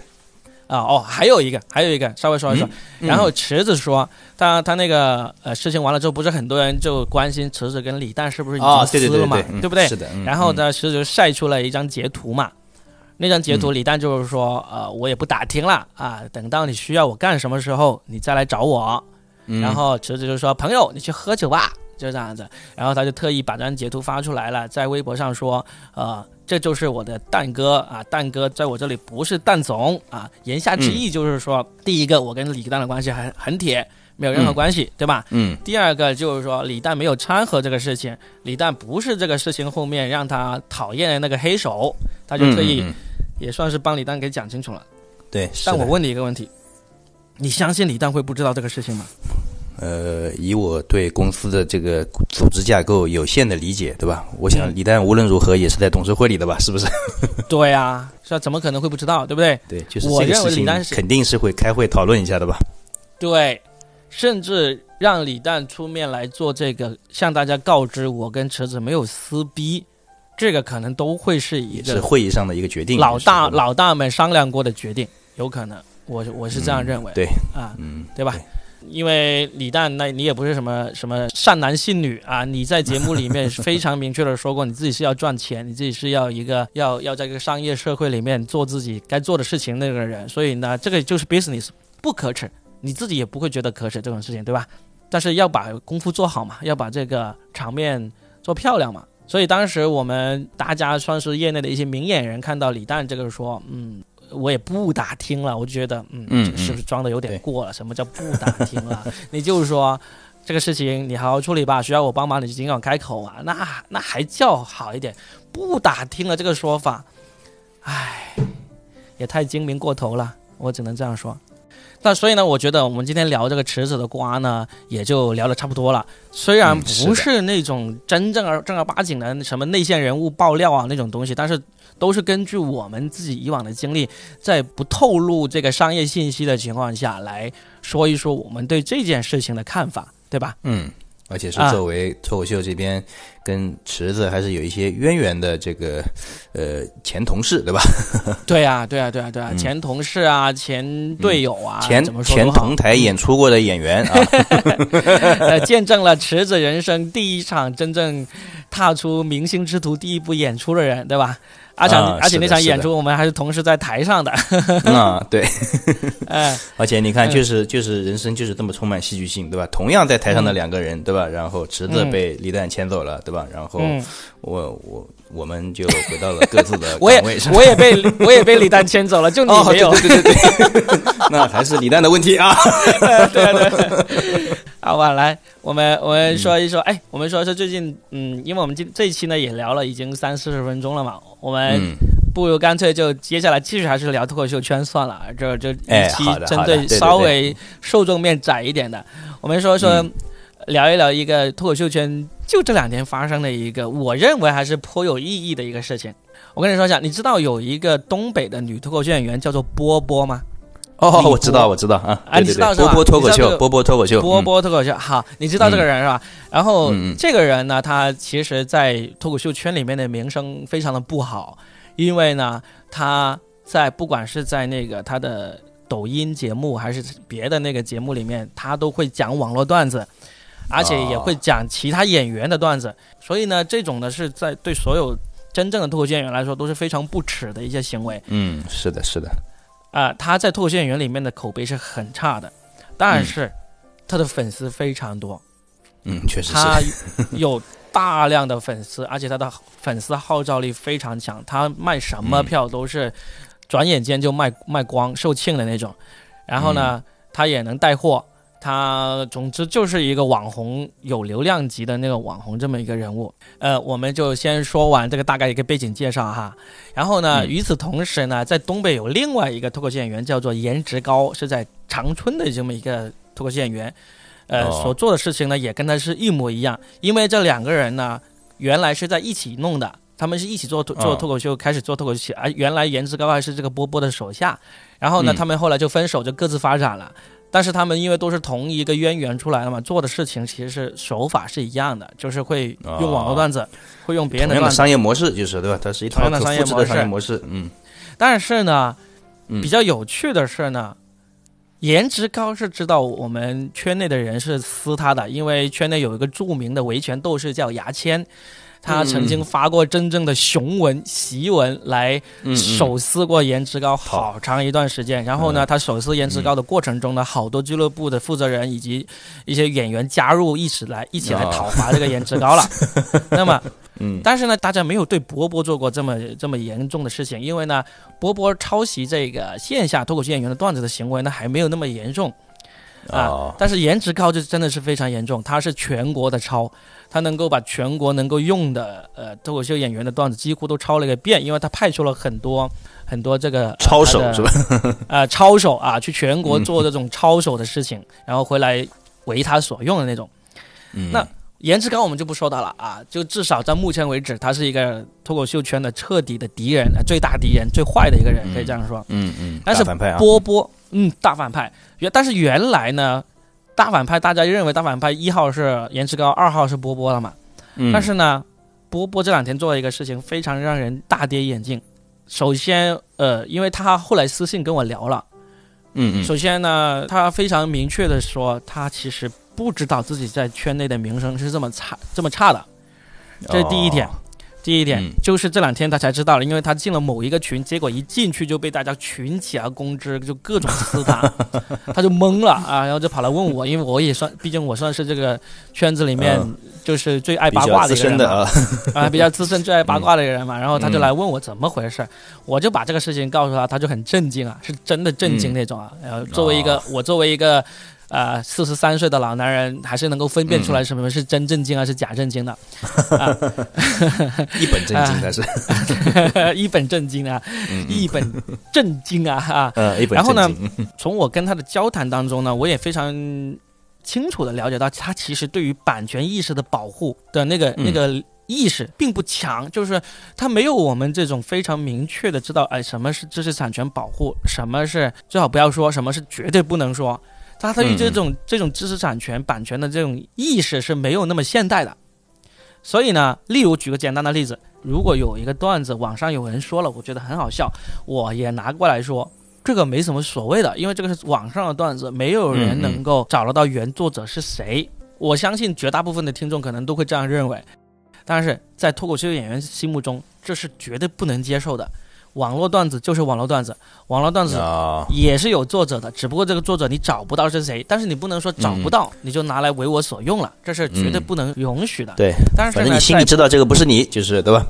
啊哦，还有一个，还有一个，稍微说一说。嗯然后池子说，他他那个呃事情完了之后，不是很多人就关心池子跟李诞是不是已经撕了嘛，对对对，嗯不对？是的。嗯然后？呢，池子就晒出了一张截图嘛。那张截图，李诞就是说，呃，我也不打听了啊，等到你需要我干什么时候，你再来找我。嗯然后池子就说：“朋友，你去喝酒吧。”就这样子。然后他就特意把这张截图发出来了，在微博上说：“呃，这就是我的蛋哥啊，蛋哥在我这里不是蛋总啊。”言下之意就是说，第一个，我跟李诞的关系很很铁，没有任何关系，对吧？嗯第二个就是说，李诞没有掺和这个事情，李诞不是这个事情后面让他讨厌的那个黑手，他就特意也算是帮李诞给讲清楚了。对，但我问你一个问题，你相信李诞会不知道这个事情吗？呃，以我对公司的这个组织架构有限的理解，对吧？我想嗯李诞无论如何也是在董事会里的吧？是不是？对呀、是啊，怎么可能会不知道，对不对？对，就是我认为这个事情李诞肯定是会开会讨论一下的吧？对，甚至让李诞出面来做这个，向大家告知我跟池子没有撕逼，这个可能都会是一个是个会议上的一个决定。老大老大们商量过的决定，有可能，我我是这样认为，对，啊，嗯，对吧？因为李诞，那你也不是什么什么善男信女啊，你在节目里面非常明确的说过，你自己是要赚钱，你自己是要一个 要要在这个商业社会里面做自己该做的事情那个人，所以呢，这个就是 business，不可耻，你自己也不会觉得可耻这种事情，对吧？但是要把功夫做好嘛，要把这个场面做漂亮嘛。所以当时我们大家算是业内的一些明眼人，看到李诞这个说，嗯，我也不打听了，我就觉得，嗯，嗯这个是不是装的有点过了？什么叫不打听了？你就是说这个事情你好好处理吧，需要我帮忙你就尽管开口啊，那那还叫好一点。不打听了这个说法，唉，也太精明过头了，我只能这样说。那所以呢，我觉得我们今天聊这个池子的瓜呢，也就聊的差不多了。虽然不嗯是那种真正而正儿八经的什么内线人物爆料啊那种东西，但是都是根据我们自己以往的经历，在不透露这个商业信息的情况下来说一说我们对这件事情的看法，对吧？嗯，而且是啊作为脱口秀这边跟池子还是有一些渊源的这个呃前同事，对吧？对啊，对啊，对啊，对啊，前同事啊，前队友啊，嗯。前前同台演出过的演员啊，呃，见证了池子人生第一场真正踏出明星之途第一步演出的人，对吧？而且、啊而且那场演出我们还是同时在台上的，啊，对，哎、而且你看，嗯。就是就是人生就是这么充满戏剧性，对吧？同样在台上的两个人，对吧？然后池子嗯。被李诞牵走了，对吧？然后嗯，我我我们就回到了各自的 我也岗位上。我也被我也被李诞牵走了，就你哦，没有。对对对对对，那还是李诞的问题啊。对啊对。好吧，来，我们我们说一说，嗯哎，我们说说最近，嗯，因为我们今这一期呢也聊了已经三四十分钟了嘛，我们嗯，不如干脆就接下来继续还是聊脱口秀圈算了，这这哎一期针对对稍微受众面窄一点的，我们说说、嗯聊一聊一个脱口秀圈就这两天发生的一个，我认为还是颇有意义的一个事情。我跟你说一下，你知道有一个东北的女脱口秀演员叫做波波吗？哦，我知道，我知道啊。啊你知道是吧波波脱口秀，波波脱口秀，波嗯波脱口秀，好，你知道这个人是吧？然后、这个人呢，他其实，在脱口秀圈里面的名声非常的不好，因为呢，他在不管是在那个他的抖音节目还是别的那个节目里面，他都会讲网络段子，而且也会讲其他演员的段子，所以呢，这种呢是在对所有真正的脱口秀演员来说都是非常不耻的一些行为。嗯，是的，是的，啊、他在脱口秀演员里面的口碑是很差的，但是他的粉丝非常多，嗯，确实他，有大量的粉丝，而且他的粉丝号召力非常强，他卖什么嗯票都是转眼间就卖卖光售罄的那种。然后呢，嗯。他也能带货，他总之就是一个网红，有流量级的那个网红这么一个人物。呃，我们就先说完这个大概一个背景介绍哈。然后呢，嗯与此同时呢，在东北有另外一个脱口秀演员叫做颜值高，是在长春的这么一个脱口秀演员。呃，哦所做的事情呢，也跟他是一模一样。因为这两个人呢，原来是在一起弄的，他们是一起做做哦脱口秀，开始做脱口秀。而原来颜值高还是这个波波的手下，然后呢，嗯他们后来就分手，就各自发展了。但是他们因为都是同一个渊源出来的嘛，做的事情其实是手法是一样的，就是会用网络段子，会用别人的的段子。商业模式，就是对吧？它是一套的商业可复制的模式商业模式，嗯但是呢，嗯比较有趣的是呢，颜值高是知道我们圈内的人是撕他的，因为圈内有一个著名的维权斗士叫牙签。他曾经发过真正的雄文檄文来手撕过颜值高好。长一段时间，然后呢，嗯。他手撕颜值高的过程中呢，好多俱乐部的负责人以及一些演员加入一起来一起来哦。讨伐这个颜值高了。那么，嗯。但是呢，大家没有对波波做过这么这么严重的事情，因为呢，波波抄袭这个线下脱口秀演员的段子的行为呢，还没有那么严重。啊。哦。但是颜值高就真的是非常严重，他是全国的抄，他能够把全国能够用的呃脱口秀演员的段子几乎都抄了个遍，因为他派出了很多很多这个、呃抄手是吧？呃，抄手啊，去全国做这种抄手的事情，然后回来为他所用的那种。嗯那颜值高我们就不说他了啊，就至少在目前为止，他是一个脱口秀圈的彻底的敌人，呃最大敌人，最坏的一个人，可以这样说。嗯嗯，但是大反派啊，波波，嗯，大反派。原但是原来呢，大反派大家认为大反派一号是颜值高，二号是波波了嘛。嗯但是呢，波波这两天做了一个事情，非常让人大跌眼镜。首先，呃，因为他后来私信跟我聊了。嗯嗯首先呢，他非常明确的说，他其实不知道自己在圈内的名声是这么差这么差的，这是第一点。哦第一点、嗯。就是这两天他才知道了，因为他进了某一个群，结果一进去就被大家群起而攻之，就各种撕他，他就懵了啊，然后就跑来问我，因为我也算，毕竟我算是这个圈子里面嗯就是最爱八卦的一个人的啊，啊，比较资深、最爱八卦的一个人嘛，然后他就嗯来问我怎么回事，我就把这个事情告诉他，他就很震惊啊，是真的震惊嗯。那种啊。然后作为一个、哦。我作为一个呃四十三岁的老男人，还是能够分辨出嗯。来什么是真正经还是假正经的，一本正经的是，一本正经啊，一本正经啊啊！呃然后呢从我跟他的交谈当中呢，我也非常清楚的了解到，他其实对于版权意识的保护的那个、嗯。那个意识并不强，就是他没有我们这种非常明确的知道，哎，什么是知识产权保护，什么是最好不要说，什么是绝对不能说。他对于这种这种知识产权版权的这种意识是没有那么现代的。所以呢，例如举个简单的例子，如果有一个段子网上有人说了，我觉得很好笑，我也拿过来说，这个没什么所谓的，因为这个是网上的段子，没有人能够找得到原作者是谁。我相信绝大部分的听众可能都会这样认为。但是在脱口秀演员心目中，这是绝对不能接受的。网络段子就是网络段子，网络段子也是有作者的，只不过这个作者你找不到是谁，但是你不能说找不到你就拿来为我所用了，这是绝对不能允许的。对，但是反正你心里知道这个不是你，就是对吧？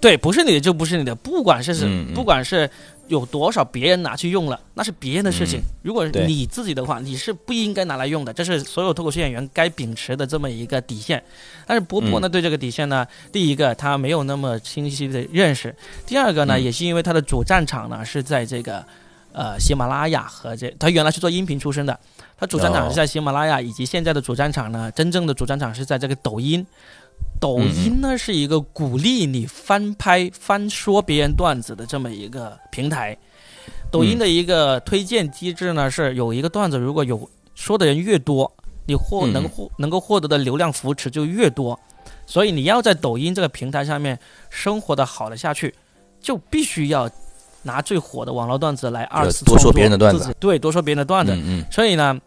对，不是你的就不是你的，不管是是，不管是。有多少别人拿去用了，那是别人的事情。如果你自己的话，你是不应该拿来用的，这是所有脱口秀演员该秉持的这么一个底线。但是波波呢，对这个底线呢，第一个他没有那么清晰的认识，第二个呢，也是因为他的主战场呢是在这个呃喜马拉雅和这，他原来是做音频出身的，他主战场是在喜马拉雅，以及现在的主战场呢，真正的主战场是在这个抖音。抖音呢是一个鼓励你翻拍、翻说别人段子的这么一个平台。抖音的一个推荐机制呢是有一个段子，如果有说的人越多，你获能获能够获得的流量扶持就越多。所以你要在抖音这个平台上面生活的好了下去，就必须要拿最火的网络段子来二次多说别人的段子，对，多说别人的段子。嗯嗯。所以呢，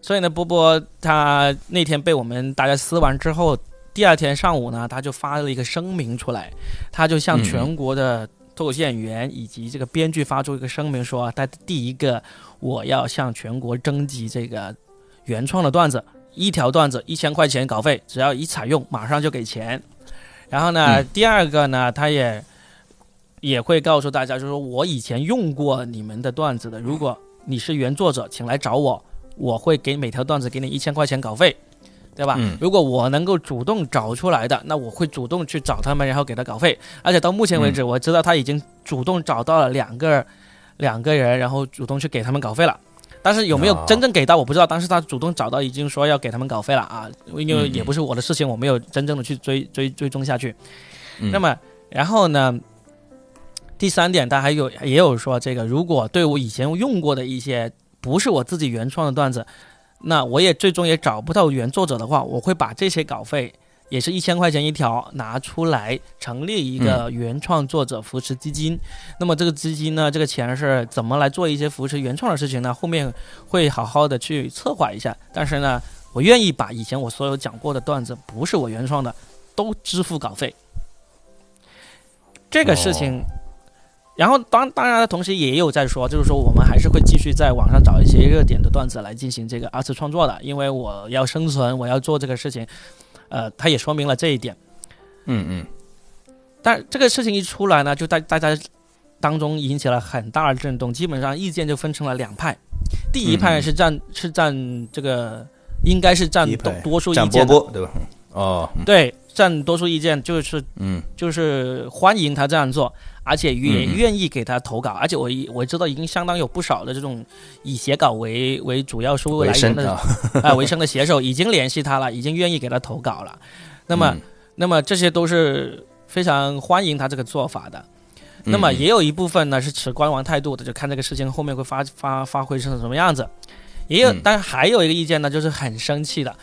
所以呢，波波他那天被我们大家撕完之后。第二天上午呢，他就发了一个声明出来，他就向全国的脱口秀演员以及这个编剧发出一个声明，说他第一个我要向全国征集这个原创的段子，一条段子一千块钱稿费，只要一采用马上就给钱。然后呢，第二个呢，他也也会告诉大家，就是说我以前用过你们的段子的，如果你是原作者，请来找我，我会给每条段子给你一千块钱稿费。对吧？如果我能够主动找出来的，那我会主动去找他们，然后给他稿费。而且到目前为止，我知道他已经主动找到了两个两个人，然后主动去给他们稿费了。但是有没有真正给到，我不知道。但是他主动找到，已经说要给他们稿费了啊！因为也不是我的事情，我没有真正的去追追追踪下去。那么，然后呢？第三点，他还有也有说，这个如果对我以前用过的一些不是我自己原创的段子。那我也最终也找不到原作者的话，我会把这些稿费，也是一千块钱一条拿出来成立一个原创作者扶持基金。那么这个基金呢，这个钱是怎么来做一些扶持原创的事情呢？后面会好好的去策划一下。但是呢，我愿意把以前我所有讲过的段子，不是我原创的，都支付稿费。这个事情。然后当当然，同时也有在说，就是说我们还是会继续在网上找一些热点的段子来进行这个二次创作的，因为我要生存，我要做这个事情。呃，他也说明了这一点。嗯嗯。但这个事情一出来呢，就大大家当中引起了很大的震动，基本上意见就分成了两派。第一派是占是占这个，应该是占多多数意见的，对吧？哦，对，占多数意见就是嗯，就是欢迎他这样做。而且也愿意给他投稿，而且我我知道已经相当有不少的这种以写稿为为主要收入来源的 啊为生的写手已经联系他了，已经愿意给他投稿了。那么，那么这些都是非常欢迎他这个做法的。那么也有一部分呢是持观望态度的，就看这个事情后面会发发发挥成什么样子。也有，但还有一个意见呢，就是很生气的。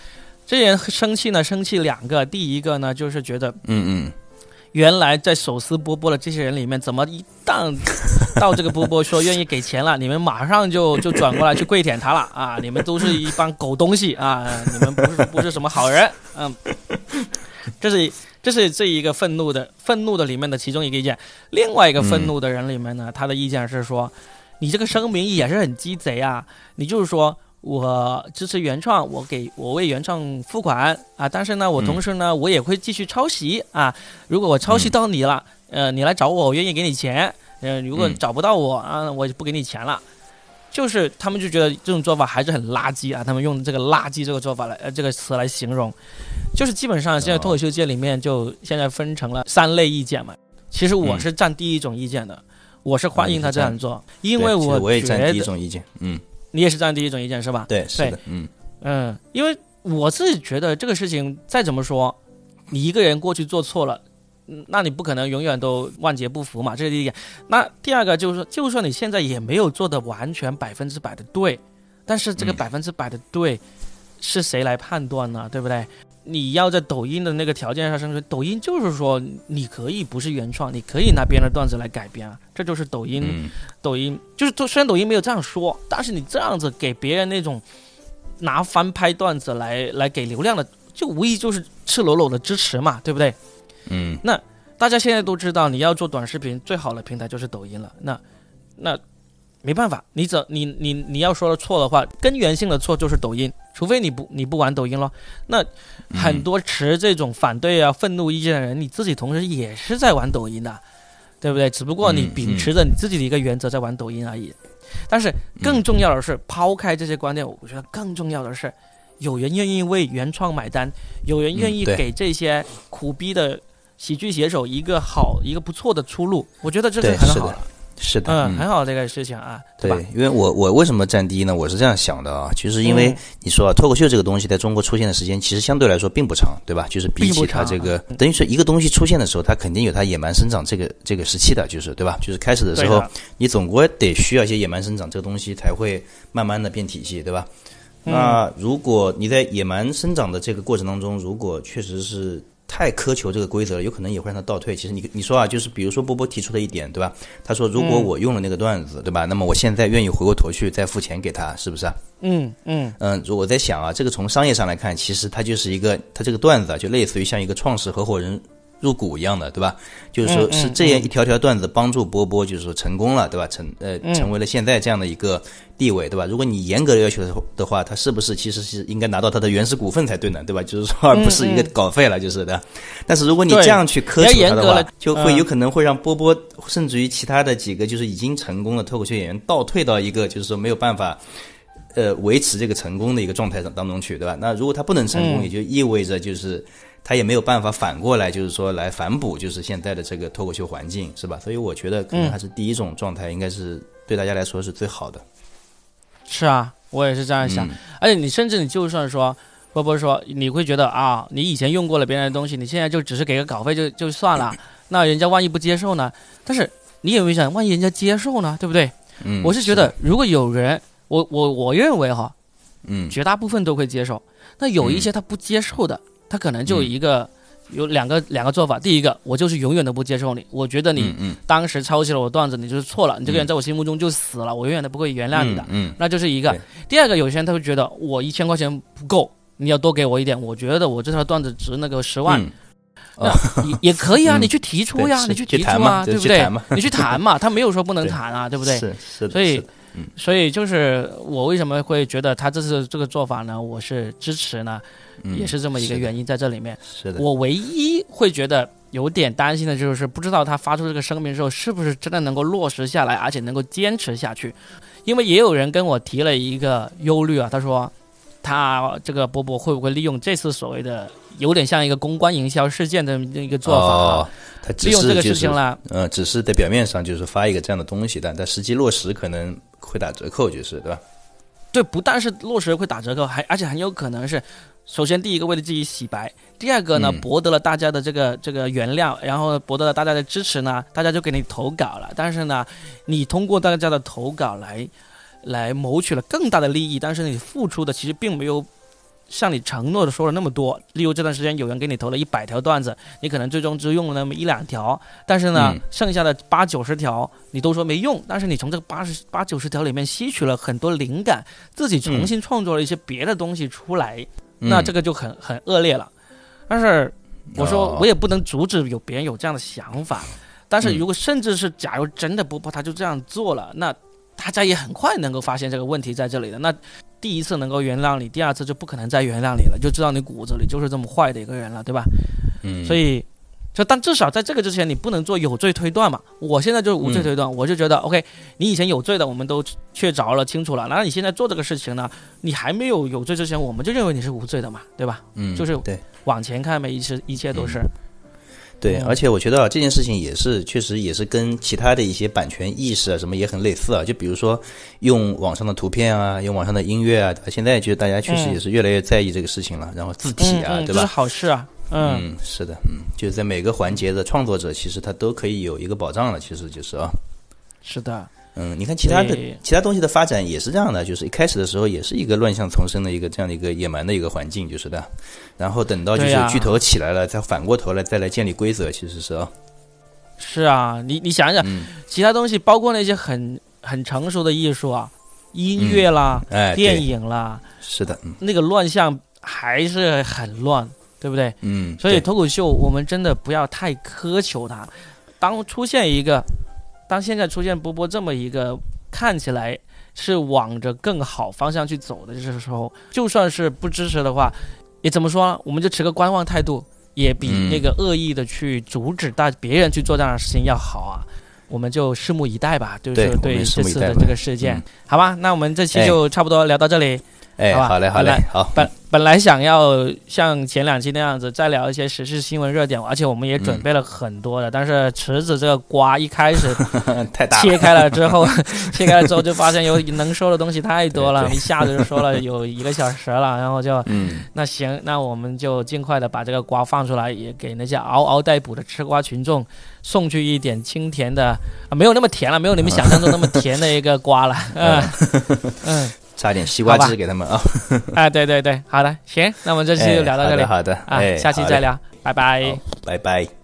这些人生气呢，生气两个，第一个呢就是觉得嗯嗯。原来在手撕波波的这些人里面，怎么一旦 到这个波波说愿意给钱了，你们马上就 就转过来去跪舔他了啊！你们都是一帮狗东西啊！你们不是不是什么好人，嗯，这是这是这一个愤怒的愤怒的里面的其中一个意见。另外一个愤怒的人里面呢，他的意见是说，你这个声明也是很鸡贼啊！你就是说。我支持原创，我给我为原创付款啊！但是呢，我同时呢，我也会继续抄袭啊。如果我抄袭到你了，呃，你来找我，我愿意给你钱。嗯，如果找不到我啊，我就不给你钱了。就是他们就觉得这种做法还是很垃圾啊。他们用这个“垃圾”这个做法来呃这个词来形容，就是基本上现在脱口秀界里面就现在分成了三类意见嘛。其实我是占第一种意见的，我是欢迎他这样做，因为我我也占第一种意见，嗯。你也是这样第一种意见是吧？对，是的，嗯嗯，因为我自己觉得这个事情再怎么说，你一个人过去做错了，嗯那你不可能永远都万劫不复嘛，这是第一点。那第二个就是说，就算你现在也没有做的完全百分之百的对，但是这个嗯百分之百的对是谁来判断呢？对不对？你要在抖音的那个条件上生存，抖音就是说你可以不是原创，你可以拿别人的段子来改编啊，这就是抖音。嗯抖音就是虽然抖音没有这样说，但是你这样子给别人那种拿翻拍段子来来给流量的，就无疑就是赤裸裸的支持嘛，对不对？嗯那大家现在都知道，你要做短视频，最好的平台就是抖音了。那那没办法，你怎你你你要说的错的话，根源性的错就是抖音，除非你不你不玩抖音咯。那很多持这种反对啊、愤怒意见的人，你自己同时也是在玩抖音的，对不对？只不过你嗯秉持着你自己的一个原则在玩抖音而已。但是更重要的是，抛开这些观点，我觉得更重要的是，有人愿意为原创买单，有人愿意给这些苦逼的喜剧写手一个好、一个不错的出路。我觉得这对是很好了，是的，嗯，很好这个事情啊，对吧？因为我我为什么占第一呢？我是这样想的啊，就是因为嗯你说啊，脱口秀这个东西在中国出现的时间其实相对来说并不长，对吧？就是比起它这个嗯，等于说一个东西出现的时候，它肯定有它野蛮生长这个这个时期的，就是对吧？就是开始的时候，你总归得需要一些野蛮生长，这个东西才会慢慢的变体系，对吧？嗯那如果你在野蛮生长的这个过程当中，如果确实是太苛求这个规则了，有可能也会让他倒退。其实你你说啊，就是比如说波波提出的一点，对吧？他说如果嗯我用了那个段子，对吧？那么我现在愿意回过头去再付钱给他，是不是啊？嗯嗯嗯，如果我在想啊，这个从商业上来看，其实它就是一个，它这个段子啊，就类似于像一个创始合伙人入股一样的，对吧？就是说是这样一条条段子帮助波波，就是说成功了，对吧？成呃嗯成为了现在这样的一个地位，对吧？如果你严格的要求的话，他是不是其实是应该拿到他的原始股份才对呢，对吧？就是说，而不是一个稿费了，就是的。但是如果你这样去苛求他的话就会嗯有可能会让波波甚至于其他的几个就是已经成功的脱口秀演员倒退到一个就是说没有办法。呃，维持这个成功的一个状态当当中去，对吧？那如果他不能成功，嗯也就意味着就是他也没有办法反过来，就是说来反哺，就是现在的这个脱口秀环境，是吧？所以我觉得可能嗯还是第一种状态，应该是对大家来说是最好的。是啊，我也是这样想。嗯而且你甚至你就算说，波波说你会觉得啊，你以前用过了别人的东西，你现在就只是给个稿费就就算了，那人家万一不接受呢？但是你有没有想，万一人家接受呢？对不对？嗯，我是觉得，如果有人，我我我认为哈，嗯绝大部分都会接受。那有一些他不接受的，他可能就有一个、有两个两个做法。第一个，我就是永远都不接受你，我觉得你当时抄袭了我段子，你就是错了，你这个人在我心目中就死了，我永远都不会原谅你的。嗯那就是一个。第二个，有些人他会觉得我一千块钱不够，你要多给我一点。我觉得我这条段子值那个十万，嗯那也也可以啊，嗯你去提出呀，你去提出嘛啊，对不对？你去谈嘛，他没有说不能谈啊，对不对？是是的，所以所以就是我为什么会觉得他这次这个做法呢？我是支持呢，嗯也是这么一个原因在这里面。是的，我唯一会觉得有点担心的就是，不知道他发出这个声明之后，是不是真的能够落实下来，而且能够坚持下去。因为也有人跟我提了一个忧虑啊，他说他这个波波会不会利用这次所谓的有点像一个公关营销事件的一个做法啊，哦，他只利用这个是就是事情啦。呃，只是在表面上就是发一个这样的东西，但但实际落实可能会打折扣，就是对吧？对，不但是落实会打折扣，还而且很有可能是，首先第一个为了自己洗白，第二个呢嗯博得了大家的这个这个原谅，然后博得了大家的支持呢，大家就给你投稿了。但是呢，你通过大家的投稿来来谋取了更大的利益，但是你付出的其实并没有。像你承诺的说了那么多，例如这段时间有人给你投了一百条段子，你可能最终只用了那么一两条，但是呢，嗯剩下的八九十条你都说没用，但是你从这个八十八九十条里面吸取了很多灵感，自己重新创作了一些别的东西出来，那这个个就很很恶劣了。但是我说哦我也不能阻止有别人有这样的想法，但是嗯如果甚至是假如真的波波他就这样做了，那大家也很快能够发现这个问题在这里的。那第一次能够原谅你，第二次就不可能再原谅你了，就知道你骨子里就是这么坏的一个人了，对吧？嗯，所以，就但至少在这个之前，你不能做有罪推断嘛。我现在就是无罪推断，我就觉得 OK，你以前有罪的，我们都确凿了、清楚了。那你现在做这个事情呢，你还没有有罪之前，我们就认为你是无罪的嘛，对吧？嗯就是对。往前看呗，一切一切都是。对，嗯而且我觉得啊，这件事情也是确实也是跟其他的一些版权意识啊什么也很类似啊。就比如说用网上的图片啊，用网上的音乐啊，现在就大家确实嗯也是越来越在意这个事情了。然后字体啊，嗯嗯，这是对吧？好事啊。嗯，嗯，是的，嗯，就是在每个环节的创作者，其实他都可以有一个保障了，其实就是啊，是的，嗯，你看其他的其他东西的发展也是这样的，就是一开始的时候也是一个乱象丛生的一个这样的一个野蛮的一个环境，就是的，然后等到就是巨头起来了，再反过头来再来建立规则，其实是。啊，是啊，你你想想，嗯，其他东西，包括那些很很成熟的艺术啊，音乐啦、哎，电，影啦，是的，嗯。那个乱象还是很乱，对不对？嗯，所以脱口秀，我们真的不要太苛求它。当出现一个，当现在出现波波这么一个看起来是往着更好方向去走的这时候，就算是不支持的话，也怎么说呢？我们就持个观望态度，也比嗯那个恶意的去阻止大别人去做这样的事情要好啊。我们就拭目以待吧，就是对这次的这个事件，嗯好吧？那我们这期哎就差不多聊到这里。哎，好吧好嘞，好嘞好，本本来想要像前两期那样子再聊一些时事新闻热点，而且我们也准备了很多的，但是池子这个瓜一开始 太大，切开了之后，切开了之后就发现有能说的东西太多了，一下子就说了有一个小时了，然后就嗯，那行，那我们就尽快的把这个瓜放出来，也给那些嗷嗷待哺的吃瓜群众送去一点清甜的，啊、没有那么甜了，没有你们想象中那么甜的一个瓜了，嗯。嗯。差点西瓜汁给他们啊，哎，对对对，好的，行，那我们这期就聊到这里、哎好的，好的，啊，哎，下期再聊，拜拜。好拜拜。